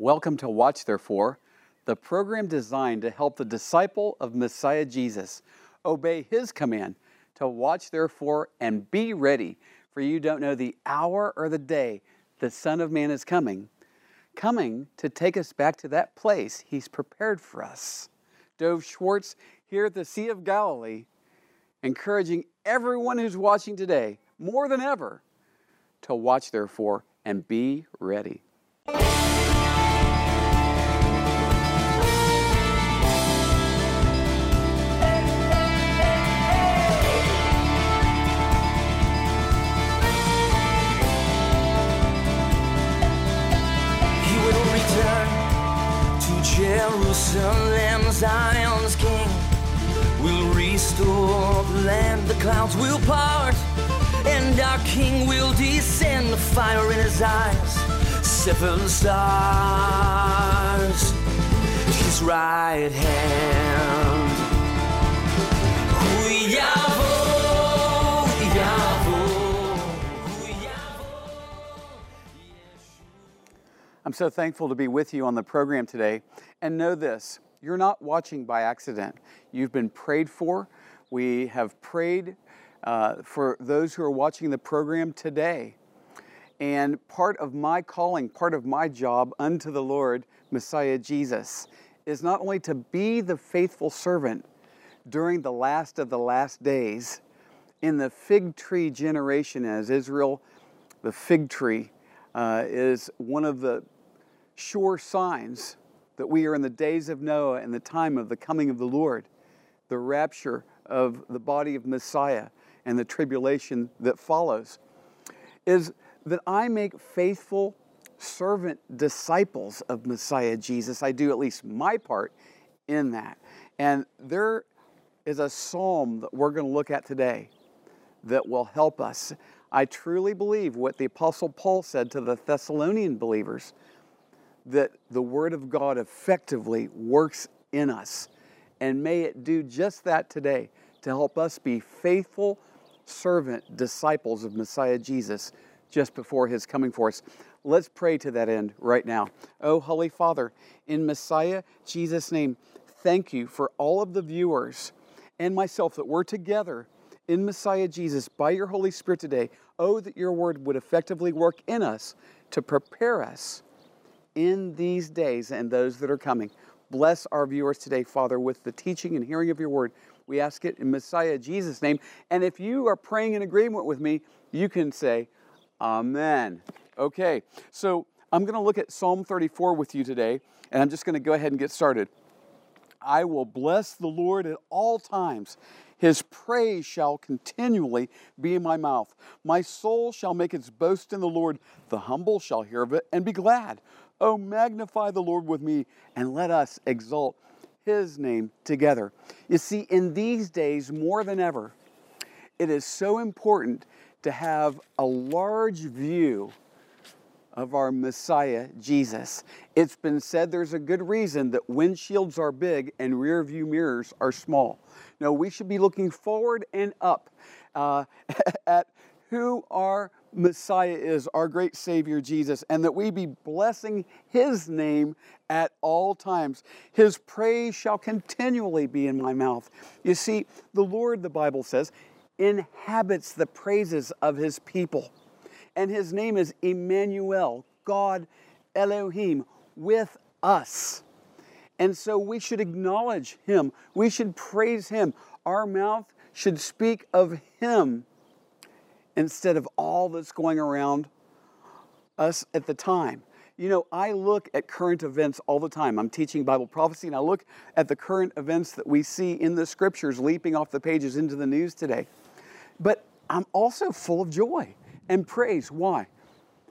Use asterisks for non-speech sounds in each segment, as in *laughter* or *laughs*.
Welcome to Watch Therefore, the program designed to help the disciple of Messiah Jesus obey his command to watch therefore and be ready, for you don't know the hour or the day the Son of Man is coming, coming to take us back to that place he's prepared for us. Dov Schwartz here at the Sea of Galilee, encouraging everyone who's watching today more than ever to watch therefore and be ready. Jerusalem, Zion's King will restore the land. The clouds will part, and our King will descend. The fire in his eyes, seven stars, his right hand. I'm so thankful to be with you on the program today. And know this you're not watching by accident. You've been prayed for. We have prayed uh, for those who are watching the program today. And part of my calling, part of my job unto the Lord, Messiah Jesus, is not only to be the faithful servant during the last of the last days, in the fig tree generation, as Israel, the fig tree uh, is one of the sure signs that we are in the days of Noah and the time of the coming of the Lord, the rapture of the body of Messiah and the tribulation that follows, is that I make faithful servant disciples of Messiah Jesus. I do at least my part in that. And there is a psalm that we're going to look at today that will help us. I truly believe what the Apostle Paul said to the Thessalonian believers that the Word of God effectively works in us. And may it do just that today to help us be faithful servant disciples of Messiah Jesus just before His coming for us. Let's pray to that end right now. Oh, Holy Father, in Messiah Jesus' name, thank you for all of the viewers and myself that we're together in Messiah Jesus by your Holy Spirit today. Oh, that your word would effectively work in us to prepare us in these days and those that are coming. Bless our viewers today, Father, with the teaching and hearing of your word. We ask it in Messiah Jesus' name. And if you are praying in agreement with me, you can say, Amen. Okay, so I'm going to look at Psalm 34 with you today, and I'm just going to go ahead and get started. I will bless the Lord at all times. His praise shall continually be in my mouth. My soul shall make its boast in the Lord. The humble shall hear of it and be glad. Oh, magnify the Lord with me, and let us exalt his name together. You see, in these days, more than ever, it is so important to have a large view of our Messiah, Jesus. It's been said there's a good reason that windshields are big and rear view mirrors are small. No, we should be looking forward and up uh, *laughs* at who our Messiah is, our great Savior Jesus, and that we be blessing His name at all times. His praise shall continually be in my mouth. You see, the Lord, the Bible says, inhabits the praises of His people and his name is Emmanuel, God Elohim, with us. And so we should acknowledge him. We should praise him. Our mouth should speak of him instead of all that's going around us at the time. You know, I look at current events all the time. I'm teaching Bible prophecy and I look at the current events that we see in the scriptures leaping off the pages into the news today. But I'm also full of joy and praise. Why?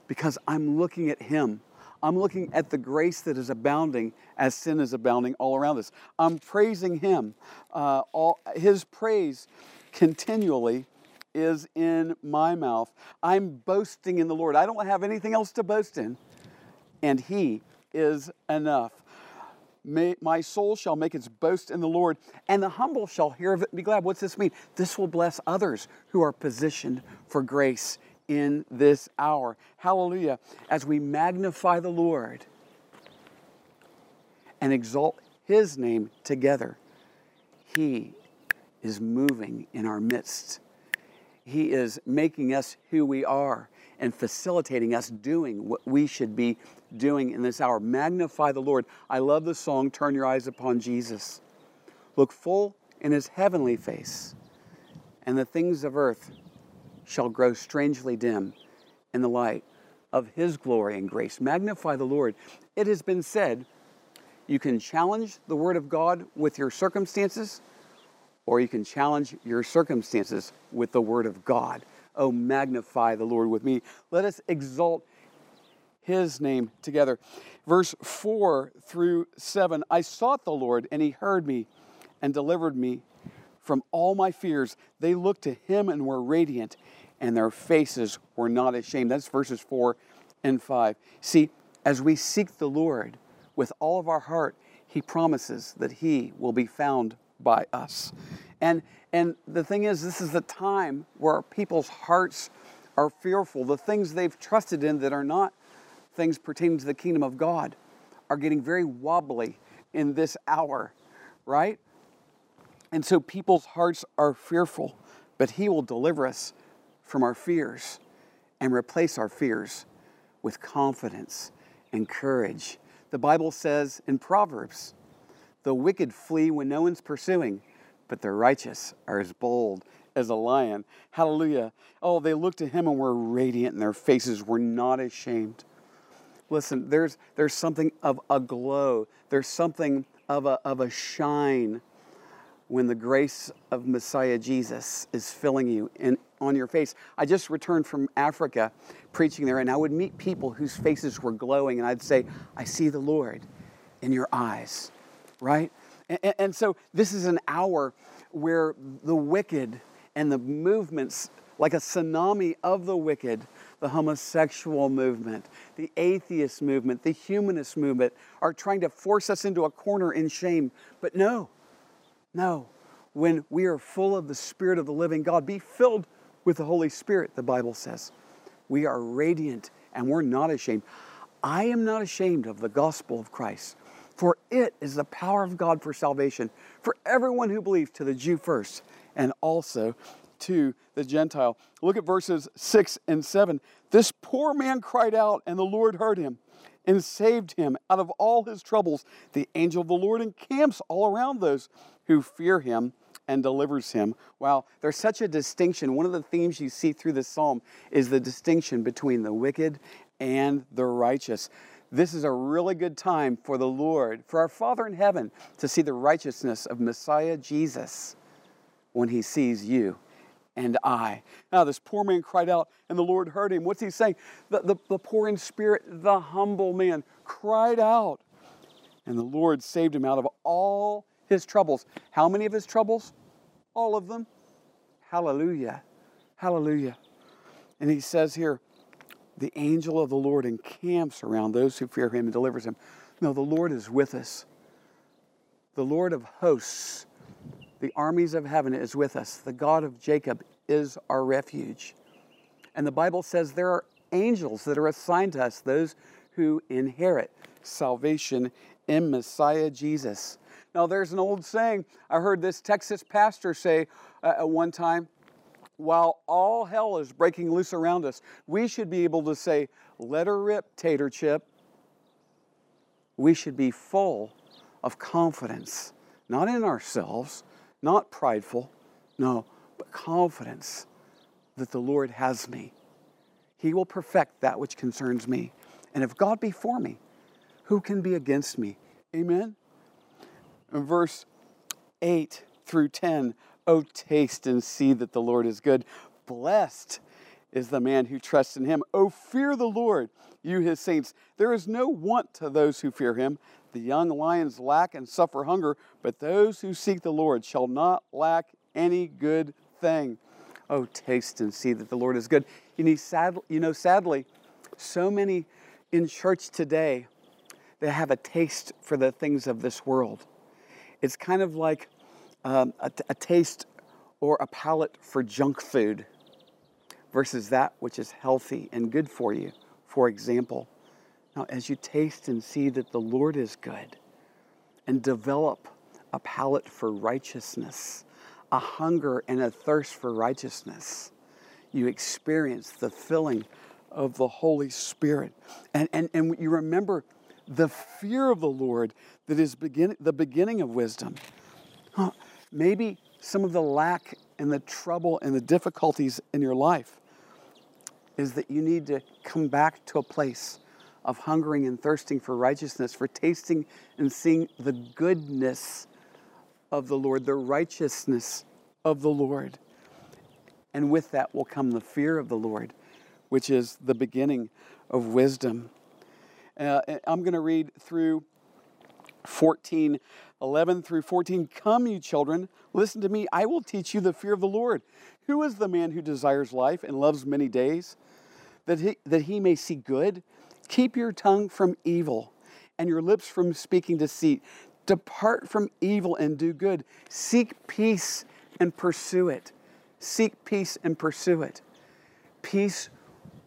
Because I'm looking at Him. I'm looking at the grace that is abounding as sin is abounding all around us. I'm praising Him. Uh, all, his praise continually is in my mouth. I'm boasting in the Lord. I don't have anything else to boast in, and He is enough. May, my soul shall make its boast in the Lord, and the humble shall hear of it and be glad. What's this mean? This will bless others who are positioned for grace in this hour. Hallelujah. As we magnify the Lord, and exalt His name together. He is moving in our midst. He is making us who we are and facilitating us doing what we should be doing in this hour. Magnify the Lord. I love the song, Turn Your Eyes Upon Jesus. Look full in His heavenly face, and the things of earth shall grow strangely dim in the light of His glory and grace. Magnify the Lord. It has been said you can challenge the Word of God with your circumstances, or you can challenge your circumstances with the Word of God. Oh, magnify the Lord with me. Let us exalt His name together. Verse 4 through 7 I sought the Lord, and He heard me and delivered me from all my fears. They looked to Him and were radiant and their faces were not ashamed. That's verses 4 and 5. See, as we seek the Lord with all of our heart, He promises that He will be found by us. And, and the thing is, this is the time where people's hearts are fearful. The things they've trusted in that are not things pertaining to the kingdom of God are getting very wobbly in this hour, right? And so people's hearts are fearful, but He will deliver us from our fears and replace our fears with confidence and courage. The Bible says in Proverbs, the wicked flee when no one's pursuing, but the righteous are as bold as a lion. Hallelujah. Oh, they looked to him and were radiant, and their faces were not ashamed. Listen, there's, there's something of a glow, there's something of a, of a shine when the grace of Messiah Jesus is filling you in, on your face. I just returned from Africa preaching there, and I would meet people whose faces were glowing, and I'd say, I see the Lord in your eyes, right? And, and so this is an hour where the wicked and the movements, like a tsunami of the wicked, the homosexual movement, the atheist movement, the humanist movement, are trying to force us into a corner in shame. But no, no, when we are full of the Spirit of the living God, be filled with the Holy Spirit, the Bible says. We are radiant and we're not ashamed. I am not ashamed of the gospel of Christ, it is the power of God for salvation for everyone who believes, to the Jew first, and also to the Gentile. Look at verses 6 and 7. This poor man cried out, and the Lord heard him and saved him out of all his troubles. The angel of the Lord encamps all around those who fear him and delivers him. Wow, there's such a distinction. One of the themes you see through this psalm is the distinction between the wicked and the righteous. This is a really good time for the Lord, for our Father in heaven, to see the righteousness of Messiah Jesus when he sees you and I. Now, this poor man cried out, and the Lord heard him. What's he saying? The, the, the poor in spirit, the humble man, cried out, and the Lord saved him out of all his troubles. How many of his troubles? All of them. Hallelujah. Hallelujah. And he says here, the angel of the Lord encamps around those who fear him and delivers him. No, the Lord is with us. The Lord of hosts, the armies of heaven is with us. The God of Jacob is our refuge. And the Bible says there are angels that are assigned to us, those who inherit salvation in Messiah Jesus. Now, there's an old saying I heard this Texas pastor say uh, at one time while all hell is breaking loose around us, we should be able to say, Let her rip, tater chip. We should be full of confidence, not in ourselves, not prideful, no, but confidence that the Lord has me. He will perfect that which concerns me. And if God be for me, who can be against me? Amen? verse 8 through 10 Oh, taste and see that the Lord is good. Blessed is the man who trusts in him. Oh, fear the Lord, you his saints. There is no want to those who fear him. The young lions lack and suffer hunger, but those who seek the Lord shall not lack any good thing. Oh, taste and see that the Lord is good. You you know, sadly so many in church today, they have a taste for the things of this world. It's kind of like um, a, taste or a palate for junk food versus that which is healthy and good for you. For example, now as you taste and see that the Lord is good, and develop a palate for righteousness, a hunger and a thirst for righteousness. You experience the filling of the Holy Spirit. And, and, and you remember the fear of the Lord that is begin, the beginning of wisdom. Huh. Maybe some of the lack and the trouble and the difficulties in your life is that you need to come back to a place of hungering and thirsting for righteousness, for tasting and seeing the goodness of the Lord, the righteousness of the Lord. And with that will come the fear of the Lord, which is the beginning of wisdom. Uh, I'm going to read through 14, 11 through 14. Come, you children, listen to me. I will teach you the fear of the Lord. Who is the man who desires life and loves many days, that he, that he may see good? Keep your tongue from evil and your lips from speaking deceit. Depart from evil and do good. Seek peace and pursue it. Seek peace and pursue it. Peace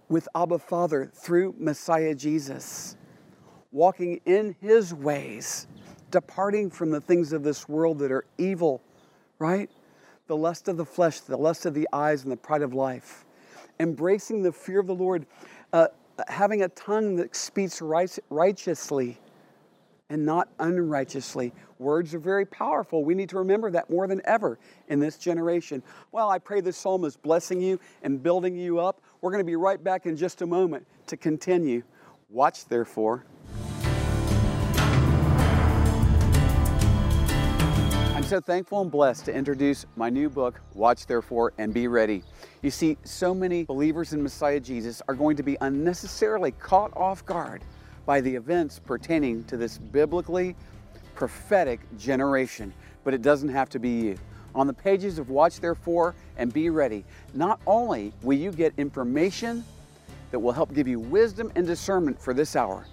with Abba Father through Messiah Jesus. Walking in his ways, departing from the things of this world that are evil, right? The lust of the flesh, the lust of the eyes, and the pride of life. Embracing the fear of the Lord. Uh, having a tongue that speaks right, righteously and not unrighteously. Words are very powerful. We need to remember that more than ever in this generation. Well, I pray this psalm is blessing you and building you up. We're going to be right back in just a moment to continue. Watch, therefore. I'm so thankful and blessed to introduce my new book, Watch Therefore and Be Ready. You see, so many believers in Messiah Jesus are going to be unnecessarily caught off guard by the events pertaining to this biblically prophetic generation, but it doesn't have to be you. On the pages of Watch Therefore and Be Ready, not only will you get information that will help give you wisdom and discernment for this hour,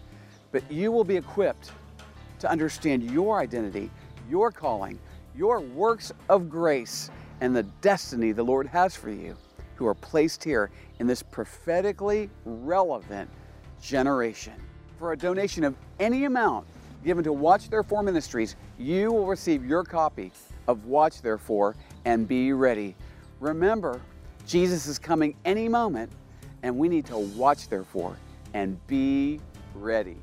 but you will be equipped to understand your identity, your calling, your works of grace and the destiny the Lord has for you who are placed here in this prophetically relevant generation. For a donation of any amount given to Watch Therefore Ministries, you will receive your copy of Watch Therefore and Be Ready. Remember, Jesus is coming any moment, and we need to watch therefore and be ready.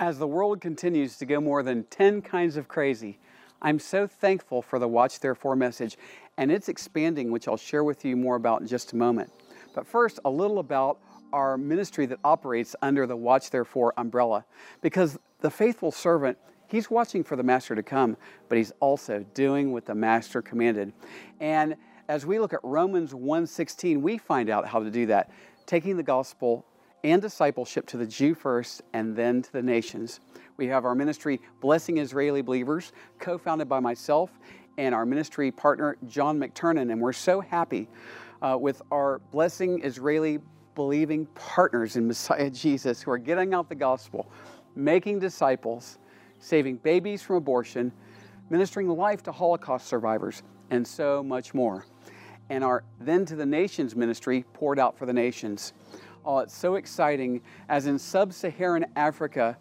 As the world continues to go more than 10 kinds of crazy, I'm so thankful for the Watch Therefore message, and it's expanding, which I'll share with you more about in just a moment. But first, a little about our ministry that operates under the Watch Therefore umbrella, because the faithful servant he's watching for the master to come, but he's also doing what the master commanded. And as we look at Romans 1:16, we find out how to do that, taking the gospel and discipleship to the Jew first and then to the nations. We have our ministry, Blessing Israeli Believers, co founded by myself and our ministry partner, John McTernan. And we're so happy uh, with our Blessing Israeli believing partners in Messiah Jesus who are getting out the gospel, making disciples, saving babies from abortion, ministering life to Holocaust survivors, and so much more. And our Then to the Nations ministry poured out for the nations. Oh, it's so exciting. As in sub Saharan Africa,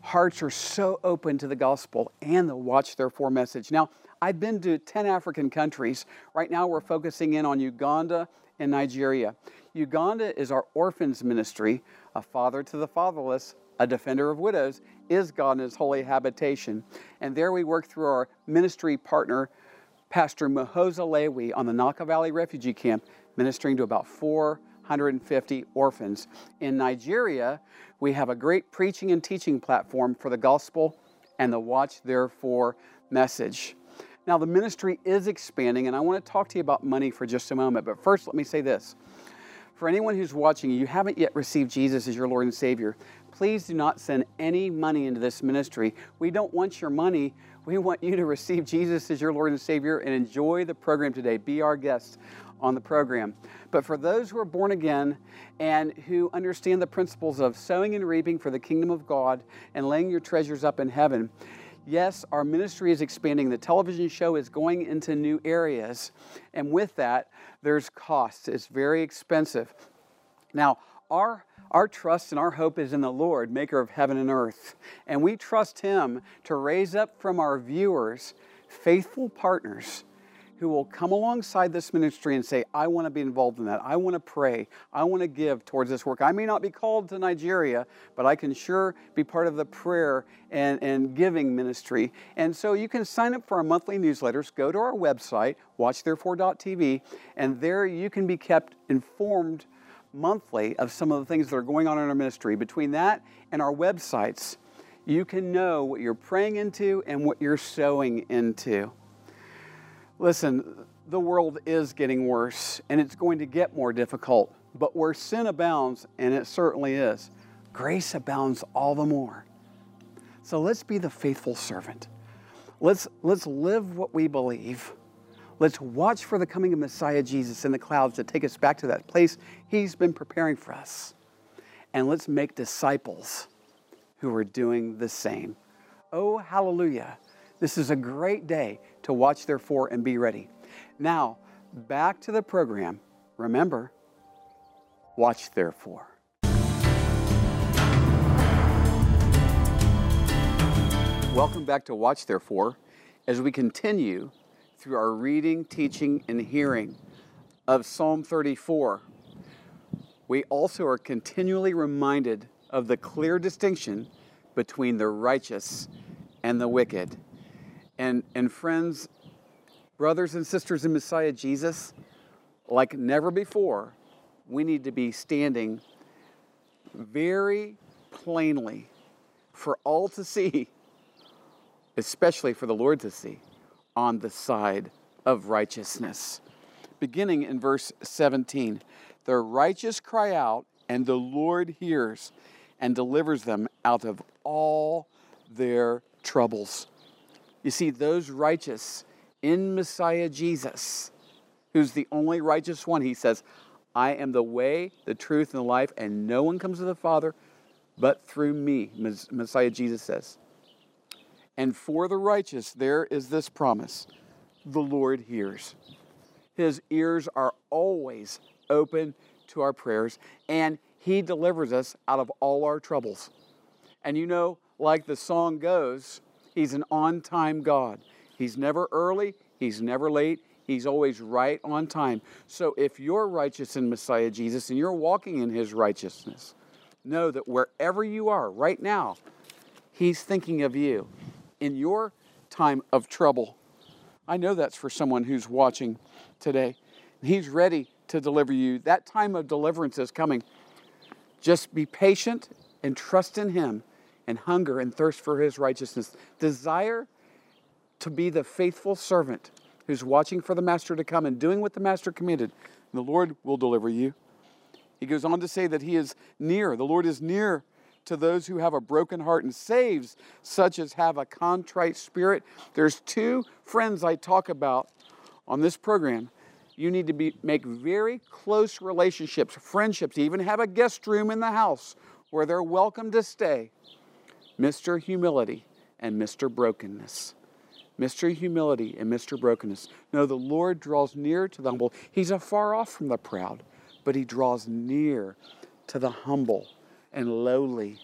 hearts are so open to the gospel and the Watch Therefore message. Now, I've been to 10 African countries. Right now, we're focusing in on Uganda and Nigeria. Uganda is our orphans ministry, a father to the fatherless, a defender of widows, is God in his holy habitation. And there we work through our ministry partner, Pastor Mahoza Lewi, on the Nakivale Refugee Camp, ministering to about four 150 orphans. In Nigeria, we have a great preaching and teaching platform for the gospel and the Watch Therefore message. Now, the ministry is expanding, and I want to talk to you about money for just a moment. But first, let me say this. For anyone who's watching, you haven't yet received Jesus as your Lord and Savior, please do not send any money into this ministry. We don't want your money. We want you to receive Jesus as your Lord and Savior and enjoy the program today. Be our guest on the program. But for those who are born again and who understand the principles of sowing and reaping for the kingdom of God and laying your treasures up in heaven, yes, our ministry is expanding. The television show is going into new areas. And with that, there's costs. It's very expensive. Now, our Our trust and our hope is in the Lord, maker of heaven and earth. And we trust Him to raise up from our viewers faithful partners who will come alongside this ministry and say, I want to be involved in that. I want to pray. I want to give towards this work. I may not be called to Nigeria, but I can sure be part of the prayer and, and giving ministry. And so you can sign up for our monthly newsletters. Go to our website, watchtherefore.tv, and there you can be kept informed monthly of some of the things that are going on in our ministry. Between that and our websites, you can know what you're praying into and what you're sowing into. Listen, the world is getting worse and it's going to get more difficult, but where sin abounds, and it certainly is, grace abounds all the more. So let's be the faithful servant. Let's, let's live what we believe. Let's watch for the coming of Messiah Jesus in the clouds to take us back to that place He's been preparing for us. And let's make disciples who are doing the same. Oh, hallelujah. This is a great day to watch, therefore, and be ready. Now, back to the program. Remember, watch, therefore. Welcome back to Watch, therefore, as we continue through our reading, teaching, and hearing of Psalm 34. We also are continually reminded of the clear distinction between the righteous and the wicked. And, and friends, brothers and sisters in Messiah Jesus, like never before, we need to be standing very plainly for all to see, especially for the Lord to see, on the side of righteousness. Beginning in verse 17 The righteous cry out, and the Lord hears and delivers them out of all their troubles. You see, those righteous in Messiah Jesus, who's the only righteous one, he says, I am the way, the truth, and the life, and no one comes to the Father but through me, Messiah Jesus says. And for the righteous, there is this promise the Lord hears. His ears are always open to our prayers, and He delivers us out of all our troubles. And you know, like the song goes, He's an on time God. He's never early, He's never late, He's always right on time. So if you're righteous in Messiah Jesus and you're walking in His righteousness, know that wherever you are right now, He's thinking of you in your time of trouble. I know that's for someone who's watching today. He's ready to deliver you. That time of deliverance is coming. Just be patient and trust in Him and hunger and thirst for his righteousness. Desire to be the faithful servant who's watching for the master to come and doing what the master commanded. The Lord will deliver you. He goes on to say that he is near. The Lord is near to those who have a broken heart and saves such as have a contrite spirit. There's two friends I talk about on this program. You need to be, make very close relationships, friendships, even have a guest room in the house where they're welcome to stay. Mr. Humility and Mr. Brokenness. Mr. Humility and Mr. Brokenness. No, the Lord draws near to the humble. He's afar off from the proud, but He draws near to the humble and lowly.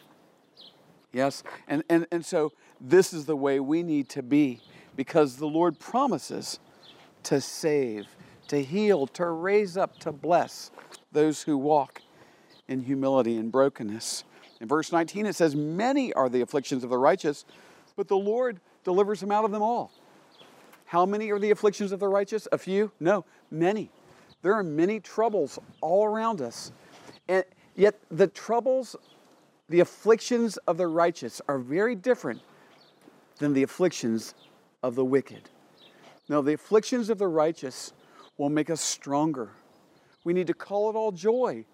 Yes? And, and, and so this is the way we need to be because the Lord promises to save, to heal, to raise up, to bless those who walk in humility and brokenness. In verse 19, it says, Many are the afflictions of the righteous, but the Lord delivers him out of them all. How many are the afflictions of the righteous? A few? No, many. There are many troubles all around us. And yet, the troubles, the afflictions of the righteous are very different than the afflictions of the wicked. Now, the afflictions of the righteous will make us stronger. We need to call it all joy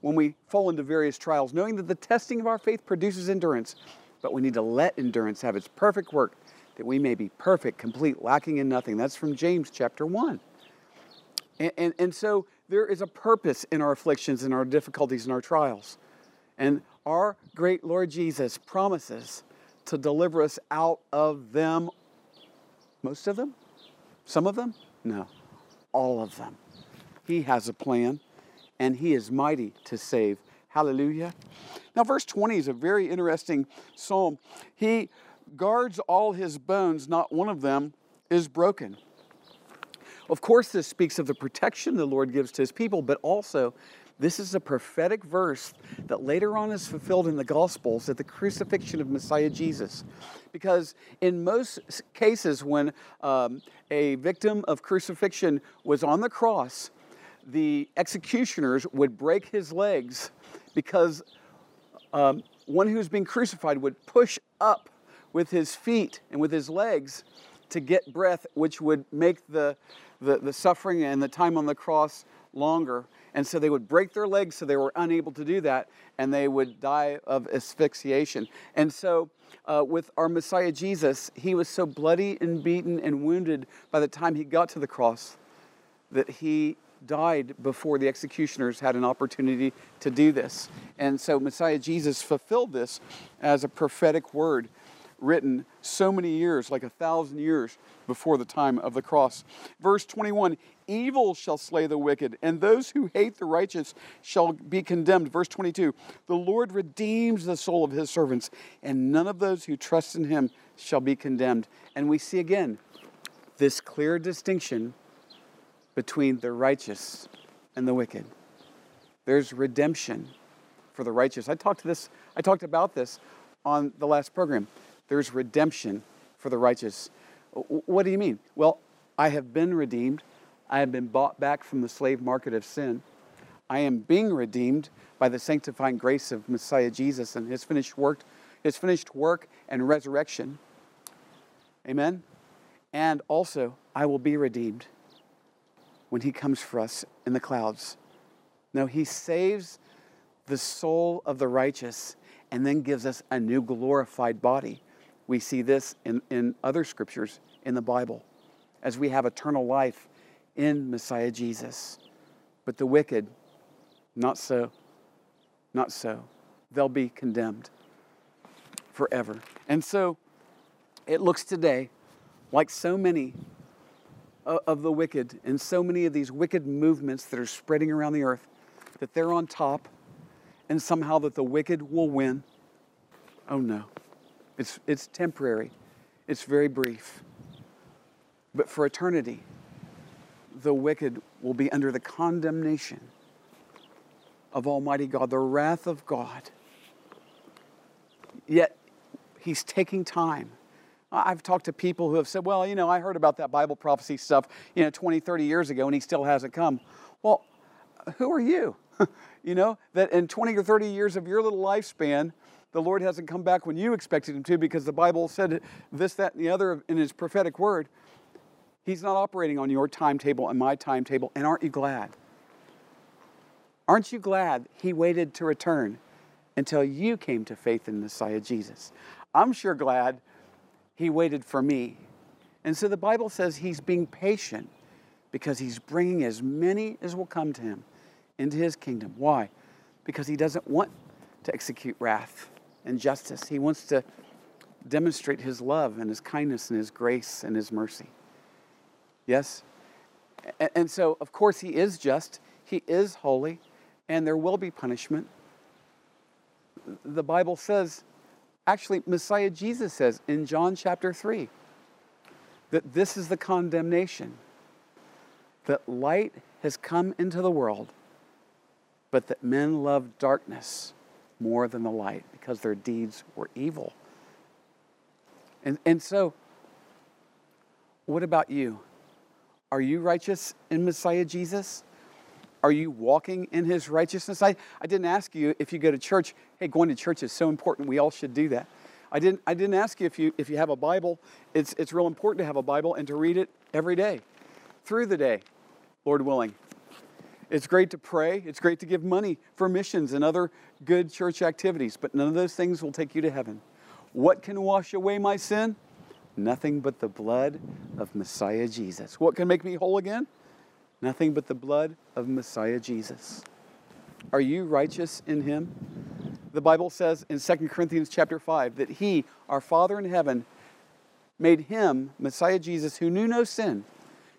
when we fall into various trials, knowing that the testing of our faith produces endurance. But we need to let endurance have its perfect work, that we may be perfect, complete, lacking in nothing. That's from James chapter 1. And, and, and so there is a purpose in our afflictions and our difficulties and our trials. And our great Lord Jesus promises to deliver us out of them. Most of them? Some of them? No, all of them. He has a plan and he is mighty to save. Hallelujah. Now, verse 20 is a very interesting psalm. He guards all his bones, not one of them is broken. Of course, this speaks of the protection the Lord gives to his people, but also this is a prophetic verse that later on is fulfilled in the Gospels at the crucifixion of Messiah Jesus. Because in most cases, when um, a victim of crucifixion was on the cross, the executioners would break his legs because um, one who's being crucified would push up with his feet and with his legs to get breath, which would make the, the, the suffering and the time on the cross longer. And so they would break their legs so they were unable to do that, and they would die of asphyxiation. And so, uh, with our Messiah Jesus, he was so bloody and beaten and wounded by the time he got to the cross that he died before the executioners had an opportunity to do this. And so Messiah Jesus fulfilled this as a prophetic word written so many years, like a thousand years before the time of the cross. Verse 21 Evil shall slay the wicked, and those who hate the righteous shall be condemned. Verse 22 The Lord redeems the soul of his servants, and none of those who trust in him shall be condemned. And we see again this clear distinction between the righteous and the wicked. There's redemption for the righteous. I talked to this, I talked about this on the last program. There's redemption for the righteous. What do you mean? Well, I have been redeemed. I have been bought back from the slave market of sin. I am being redeemed by the sanctifying grace of Messiah Jesus and his finished work, his finished work and resurrection. Amen. And also, I will be redeemed when he comes for us in the clouds. No, he saves the soul of the righteous and then gives us a new glorified body. We see this in, in other scriptures in the Bible as we have eternal life in Messiah Jesus. But the wicked, not so. Not so. They'll be condemned forever. And so it looks today like so many of the wicked and so many of these wicked movements that are spreading around the earth that they're on top and somehow that the wicked will win. Oh no. It's, it's temporary, it's very brief. But for eternity, the wicked will be under the condemnation of Almighty God, the wrath of God. Yet, He's taking time I've talked to people who have said, well, you know, I heard about that Bible prophecy stuff, you know, 20, 30 years ago and he still hasn't come. Well, who are you? *laughs* you know, that in 20 or 30 years of your little lifespan, the Lord hasn't come back when you expected him to because the Bible said this, that, and the other in his prophetic word. He's not operating on your timetable and my timetable. And aren't you glad? Aren't you glad he waited to return until you came to faith in the Messiah Jesus? I'm sure glad he waited for me. And so the Bible says he's being patient because he's bringing as many as will come to him into his kingdom. Why? Because he doesn't want to execute wrath and justice. He wants to demonstrate his love and his kindness and his grace and his mercy. Yes? And so, of course, he is just, he is holy, and there will be punishment. The Bible says Actually, Messiah Jesus says in John chapter 3 that this is the condemnation that light has come into the world, but that men love darkness more than the light because their deeds were evil. And, and so, what about you? Are you righteous in Messiah Jesus? Are you walking in his righteousness? I, I didn't ask you if you go to church, hey, going to church is so important. We all should do that. I didn't, I didn't ask you if, you if you have a Bible. It's, it's real important to have a Bible and to read it every day, through the day, Lord willing. It's great to pray. It's great to give money for missions and other good church activities, but none of those things will take you to heaven. What can wash away my sin? Nothing but the blood of Messiah Jesus. What can make me whole again? Nothing but the blood of Messiah Jesus. Are you righteous in him? The Bible says in 2 Corinthians chapter 5 that he, our Father in heaven, made him, Messiah Jesus, who knew no sin,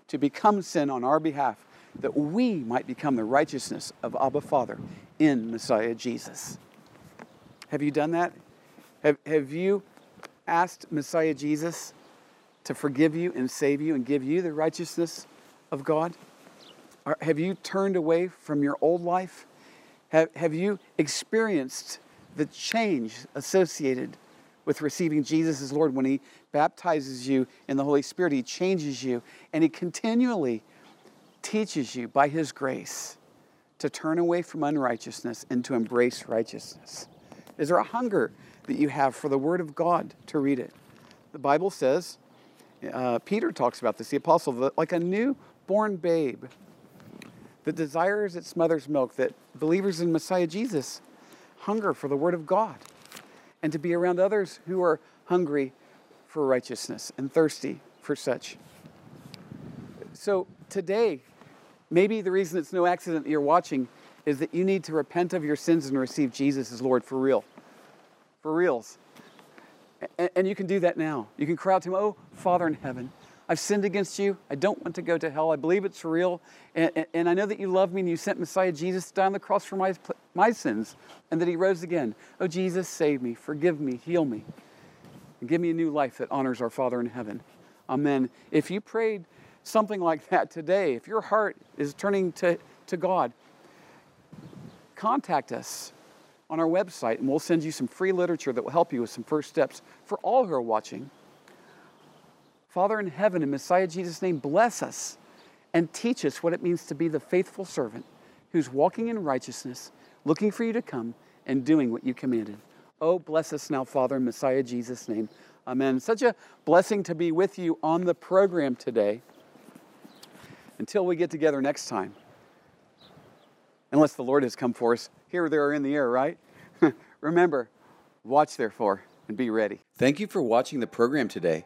to become sin on our behalf, that we might become the righteousness of Abba Father in Messiah Jesus. Have you done that? Have, have you asked Messiah Jesus to forgive you and save you and give you the righteousness of God? Have you turned away from your old life? Have, have you experienced the change associated with receiving Jesus as Lord when He baptizes you in the Holy Spirit? He changes you and He continually teaches you by His grace to turn away from unrighteousness and to embrace righteousness. Is there a hunger that you have for the Word of God to read it? The Bible says, uh, Peter talks about this, the apostle, like a newborn babe that desires its mother's milk, that believers in Messiah Jesus hunger for the Word of God and to be around others who are hungry for righteousness and thirsty for such. So today, maybe the reason it's no accident that you're watching is that you need to repent of your sins and receive Jesus as Lord for real. For reals. And, you can do that now. You can cry out to Him, Oh, Father in heaven, I've sinned against you. I don't want to go to hell. I believe it's real. And, and, and, I know that you love me and you sent Messiah Jesus to die on the cross for my, my sins and that he rose again. Oh, Jesus, save me, forgive me, heal me, and give me a new life that honors our Father in heaven. Amen. If you prayed something like that today, if your heart is turning to, to God, contact us on our website and we'll send you some free literature that will help you with some first steps for all who are watching. Father in heaven, in Messiah Jesus' name, bless us and teach us what it means to be the faithful servant who's walking in righteousness, looking for you to come, and doing what you commanded. Oh, bless us now, Father, in Messiah Jesus' name. Amen. Such a blessing to be with you on the program today. Until we get together next time, unless the Lord has come for us, here, there, or in the air, right? *laughs* Remember, watch therefore and be ready. Thank you for watching the program today.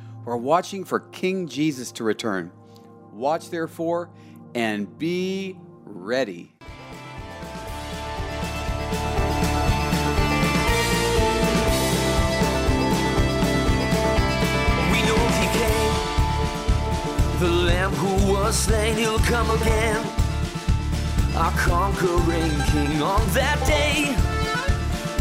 we're watching for King Jesus to return. Watch therefore and be ready. We know he came, the Lamb who was slain, he'll come again. Our conquering King on that day